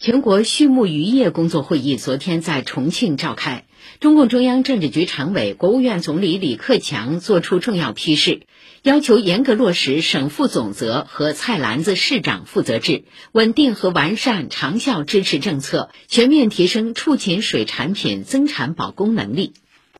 全国畜牧渔业工作会议昨天在重庆召开。中共中央政治局常委国务院总理李克强作出重要批示要求严格落实省负总责和菜篮子市长负责制稳定和完善长效支持政策全面提升畜禽水产品增产保供能力。